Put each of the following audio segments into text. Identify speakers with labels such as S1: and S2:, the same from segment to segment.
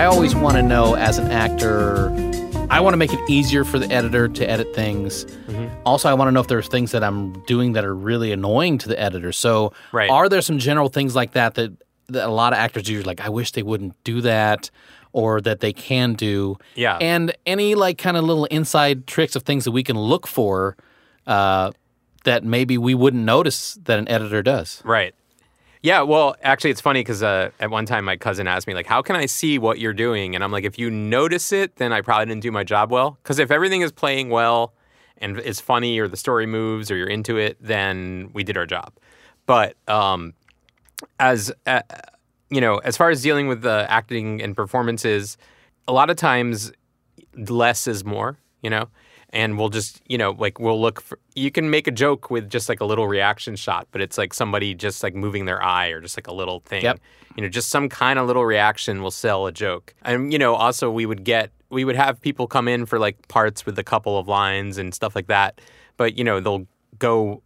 S1: I always want to know as an actor, I want to make it easier for the editor to edit things.
S2: Mm-hmm.
S1: Also, I want to know if there's things that I'm doing that are really annoying to the editor. So,
S2: Right.
S1: are there some general things like that that, that a lot of actors do? Like, I wish they wouldn't do that, or that they can do.
S2: Yeah.
S1: And any like kind of little inside tricks of things that we can look for uh, that maybe we wouldn't notice that an editor does.
S2: Right. Yeah, well, actually, it's funny because uh, at one time my cousin asked me, like, how can I see what you're doing? And I'm like, if you notice it, then I probably didn't do my job well. Because if everything is playing well and is funny or the story moves or you're into it, then we did our job. But um, as uh, you know, as far as dealing with the acting and performances, a lot of times less is more, you know? And we'll just, you know, like we'll look for, you can make a joke with just like a little reaction shot, but it's like somebody just like moving their eye or just like a little thing.
S1: Yep.
S2: You know, just some kind of little reaction will sell a joke. And, you know, also we would get, we would have people come in for like parts with a couple of lines and stuff like that. But, you know, they'll go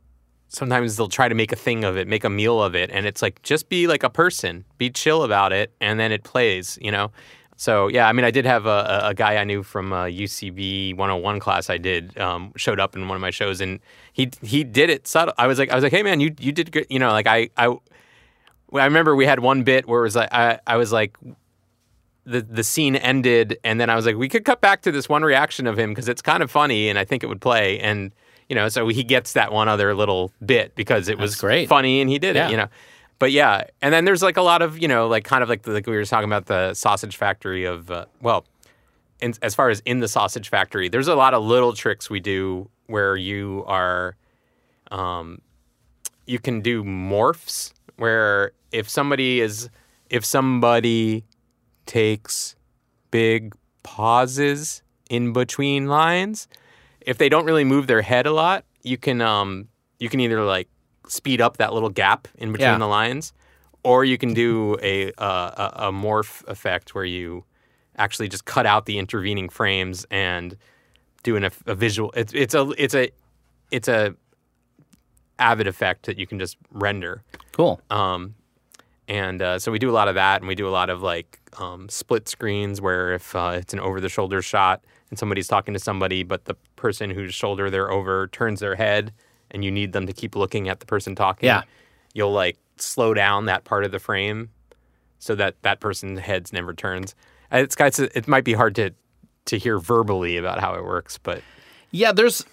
S2: sometimes they'll try to make a thing of it, make a meal of it, and it's like just be like a person, be chill about it, and then it plays, you know. So yeah, I mean, I did have a, a- guy I knew from a UCB 101 class I did um, showed up in one of my shows, and he he did it subtle. I was like, I was like, hey man, you you did good, you know. Like I I I remember we had one bit where it was like I I was like. The, the scene ended and then I was like we could cut back to this one reaction of him because it's kind of funny and I think it would play and you know so he gets that one other little bit because it was
S1: great.
S2: funny and he did
S1: Yeah.
S2: it you know but yeah and then there's like a lot of you know like kind of like the, like we were talking about the sausage factory of uh, well in, as far as in the sausage factory there's a lot of little tricks we do where you are um you can do morphs where if somebody is if somebody takes big pauses in between lines if they don't really move their head a lot you can um you can either like speed up that little gap in between
S1: Yeah.
S2: the lines or you can do a, uh, a a morph effect where you actually just cut out the intervening frames and do an, a visual it's it's a it's a it's a avid effect that you can just render
S1: Cool.
S2: um, and uh, so we do a lot of that, and we do a lot of like um, split screens where if uh, it's an over the shoulder shot and somebody's talking to somebody, but the person whose shoulder they're over turns their head, and you need them to keep looking at the person talking.
S1: Yeah.
S2: you'll like slow down that part of the frame so that that person's head's never turns. Uh, It's guys, it might be hard to to hear verbally about how it works, but
S1: Yeah, there's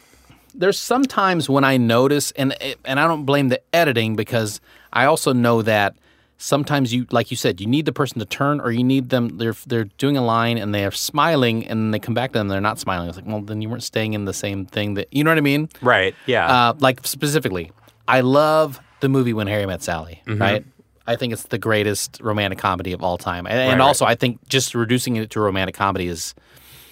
S1: there's sometimes when I notice and and I don't blame the editing because I also know that sometimes you like you said you need the person to turn or you need them they're they're doing a line and they're smiling and then they come back to them and they're not smiling. It's like, well, then you weren't staying in the same thing that you know what I mean?
S2: right, yeah,
S1: Uh, like specifically, I love the movie When Harry Met Sally. Right. I think it's the greatest romantic comedy of all time, and, and
S2: right.
S1: also I think just reducing it to a romantic comedy is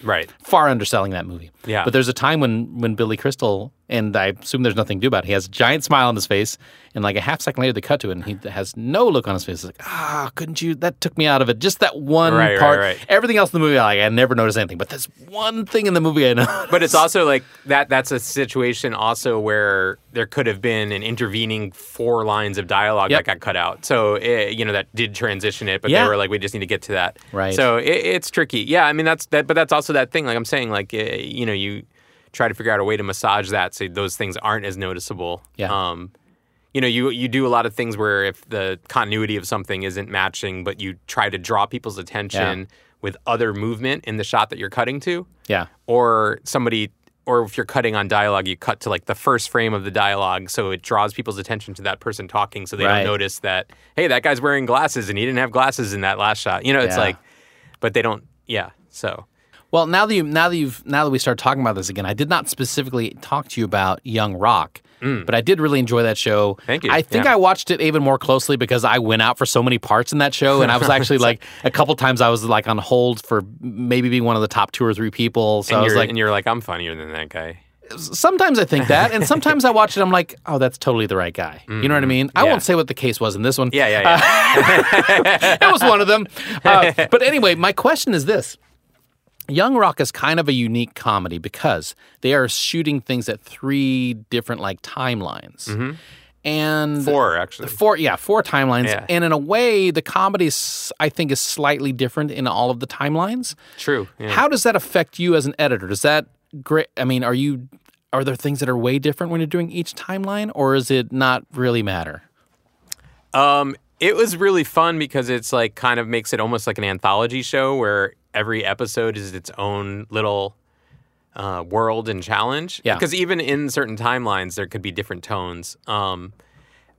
S2: right,
S1: far underselling that movie.
S2: Yeah.
S1: But there's a time when when Billy Crystal and I assume there's nothing to do about it. He has a giant smile on his face, and like a half second later they cut to it, and he has no look on his face. It's like, ah, couldn't you? That took me out of it. Just that one
S2: Right, right,
S1: part.
S2: right.
S1: Everything else in the movie, I like I never noticed anything. But this one thing in the movie, I know.
S2: But it's also like that. That's a situation also where there could have been an intervening four lines of dialogue
S1: Yep.
S2: that got cut out. So it, you know that did transition it, but
S1: Yeah.
S2: they were like, we just need to get to that.
S1: Right.
S2: So it, it's tricky. Yeah, I mean that's that, but that's also that thing. Like I'm saying, like uh, you know, you try to figure out a way to massage that so those things aren't as noticeable.
S1: Yeah.
S2: Um, you know, you you do a lot of things where if the continuity of something isn't matching, but you try to draw people's attention with other movement in the shot that you're cutting to
S1: yeah.
S2: or somebody or if you're cutting on dialogue you cut to like the first frame of the dialogue so it draws people's attention to that person talking so they
S1: Right.
S2: don't notice that hey that guy's wearing glasses and he didn't have glasses in that last shot you know it's
S1: Yeah.
S2: like but they don't yeah so
S1: Well, now that you now that you've now that we start talking about this again, I did not specifically talk to you about Young Rock, but I did really enjoy that show.
S2: Mm. Thank you.
S1: I think
S2: Yeah.
S1: I watched it even more closely because I went out for so many parts in that show, and I was actually like a couple times I was like on hold for maybe being one of the top two or three people. So
S2: and
S1: I was
S2: you're,
S1: like,
S2: and you're like, I'm funnier than that guy.
S1: sometimes I think that, and sometimes I watch it, I'm like, oh, that's totally the right guy. You know what I mean? I
S2: Mm-hmm. Yeah.
S1: won't say what the case was in this one.
S2: Yeah, yeah, yeah.
S1: it was one of them. Uh, but anyway, my question is this. Young Rock is kind of a unique comedy because they are shooting things at three different like timelines. And
S2: Mm-hmm. Four actually.
S1: four yeah, four timelines.
S2: Yeah.
S1: And in a way, the comedy is, I think is slightly different in all of the timelines.
S2: True. Yeah.
S1: How does that affect you as an editor? Does that great I mean, are you are there things that are way different when you're doing each timeline or is it not really matter?
S2: Um, it was really fun because it's like kind of makes it almost like an anthology show where every episode is its own little uh, world and challenge.
S1: Yeah.
S2: Because even in certain timelines, there could be different tones. Um,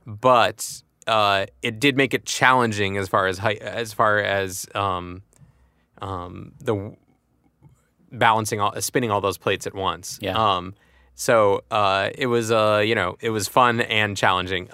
S2: but uh, it did make it challenging as far as as far as um, um, the balancing all spinning all those plates at once.
S1: Yeah.
S2: Um, so uh, it was uh, you know it was fun and challenging.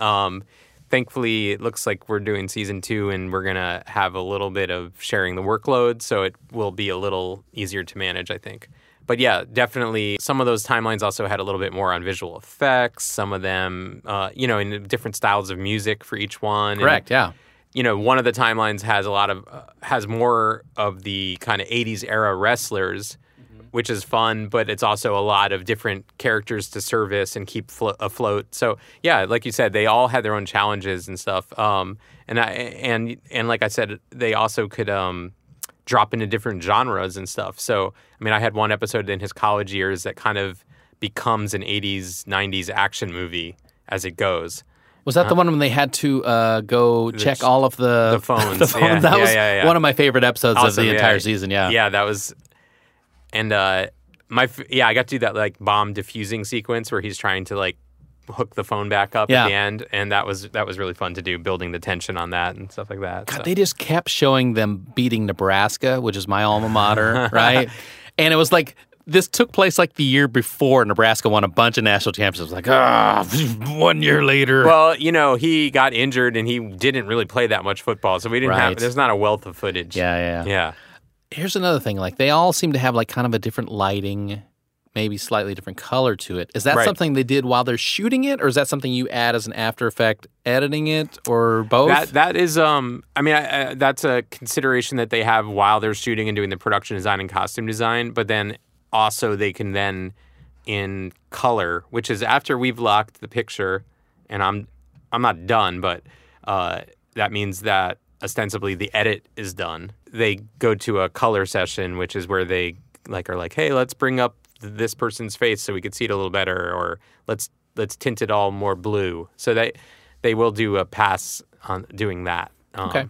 S2: Thankfully, it looks like we're doing season two, and we're gonna have a little bit of sharing the workload, so it will be a little easier to manage, I think. But yeah, definitely. Some of those timelines also had a little bit more on visual effects. Some of them, uh, you know, in different styles of music for each one. and-
S1: Correct, yeah.
S2: you know, one of the timelines has a lot of uh, has more of the kind of '80s era wrestlers, which is fun, but it's also a lot of different characters to service and keep flo- afloat. So yeah, like you said, they all had their own challenges and stuff. Um, and I and and like I said, they also could um, drop into different genres and stuff. So I mean, I had one episode in his college years that kind of becomes an '80s '90s action movie as it goes.
S1: Was that the one when they had to uh, go check all of the
S2: Uh-huh. the phones,
S1: the phones?
S2: yeah,
S1: that
S2: yeah,
S1: was
S2: yeah,
S1: one of my favorite episodes of
S2: Awesome,
S1: the
S2: yeah.
S1: entire season. Yeah,
S2: yeah, that was, and uh, my yeah, I got to do that like bomb diffusing sequence where he's trying to like hook the phone back up
S1: Yeah.
S2: at the end, and that was that was really fun to do, building the tension on that and stuff like that. so.
S1: God, they just kept showing them beating Nebraska, which is my alma mater, right? And it was like this took place like the year before Nebraska won a bunch of national championships. Like, ah, one year later.
S2: well, you know, he got injured and he didn't really play that much football, so we didn't have.
S1: Right.
S2: There's not a wealth of footage.
S1: yeah, yeah, yeah. Here's another thing: like they all seem to have like kind of a different lighting, maybe slightly different color to it. Is that
S2: Right.
S1: something they did while they're shooting it, or is that something you add as an after effect editing it, or both?
S2: That that is um I mean I, I, that's a consideration that they have while they're shooting and doing the production design and costume design, but then also they can then in color, which is after we've locked the picture and I'm I'm not done, but uh, that means that ostensibly the edit is done. They go to a color session, which is where they like are like, "Hey, let's bring up this person's face so we could see it a little better," or let's let's tint it all more blue. So they they will do a pass on doing that. Um,
S1: Okay.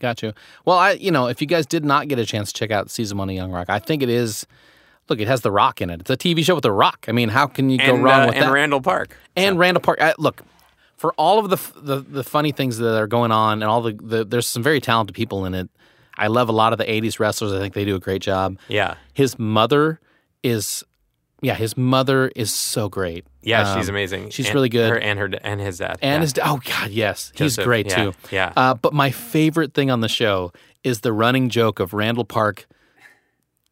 S1: Got you. Well, I, you know, if you guys did not get a chance to check out season one of Young Rock, I think it is. Look, it has The Rock in it. It's a TV show with The Rock. I mean, how can you go
S2: And,
S1: wrong
S2: uh,
S1: with
S2: and
S1: that?
S2: Randall Park.
S1: and Randall Park. I, look, for all of the, the the funny things that are going on, and all the, the there's some very talented people in it. I love a lot of the '80s wrestlers. I think they do a great job.
S2: Yeah.
S1: His mother is, yeah, his mother is so great.
S2: Yeah, she's
S1: Um,
S2: amazing.
S1: she's
S2: And
S1: really good.
S2: Her and her and his dad.
S1: And
S2: yeah.
S1: his oh god, yes, he's great
S2: yeah,
S1: too.
S2: yeah.
S1: Uh, but my favorite thing on the show is the running joke of Randall Park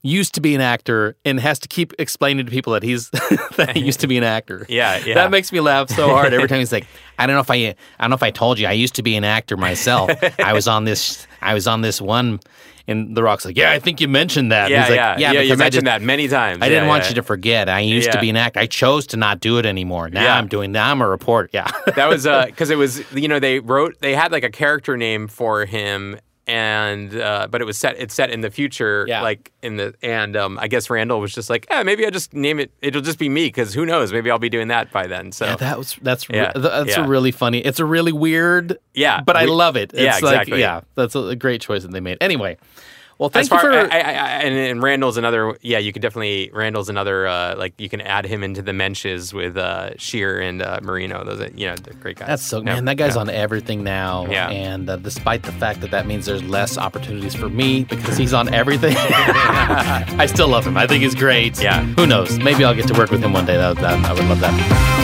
S1: used to be an actor and has to keep explaining to people that he's that he used to be an actor.
S2: Yeah, yeah.
S1: That makes me laugh so hard every time he's like, I don't know if I I don't know if I told you I used to be an actor myself. I was on this I was on this one and The Rock's like, Yeah, I think you mentioned that.
S2: Yeah,
S1: he's like,
S2: yeah, yeah, You
S1: I
S2: mentioned
S1: just-
S2: that many times.
S1: I didn't
S2: Yeah,
S1: want
S2: yeah.
S1: you to forget. I used to be an actor. I chose to not do it anymore. Now
S2: Yeah.
S1: I'm doing. Now I'm a reporter. Yeah.
S2: that was uh because it was you know they wrote they had like a character name for him and uh, but it was set it's set in the future
S1: Yeah.
S2: like in the and um, I guess Randall was just like yeah maybe I just name it it'll just be me because who knows maybe I'll be doing that by then so
S1: Yeah, that was that's
S2: Yeah,
S1: th- that's
S2: yeah.
S1: really funny. It's a really weird,
S2: Yeah,
S1: but I love it. It's
S2: yeah,
S1: like
S2: exactly.
S1: yeah, that's a great choice that they made. Anyway, Well, thank
S2: As far,
S1: you for.
S2: I, I, I, and, and Randall's another. Yeah, you could definitely Randall's another. Uh, like you can add him into the mentions with uh, Sheer and uh, Marino. Those, are, you know, they're great guys.
S1: that's so
S2: Yeah,
S1: man. That guy's
S2: yeah.
S1: on everything now.
S2: Yeah.
S1: And uh, despite the fact that that means there's less opportunities for me because he's on everything, I still love him. I think he's great.
S2: Yeah.
S1: Who knows? Maybe I'll get to work with him one day. That, that I would love that.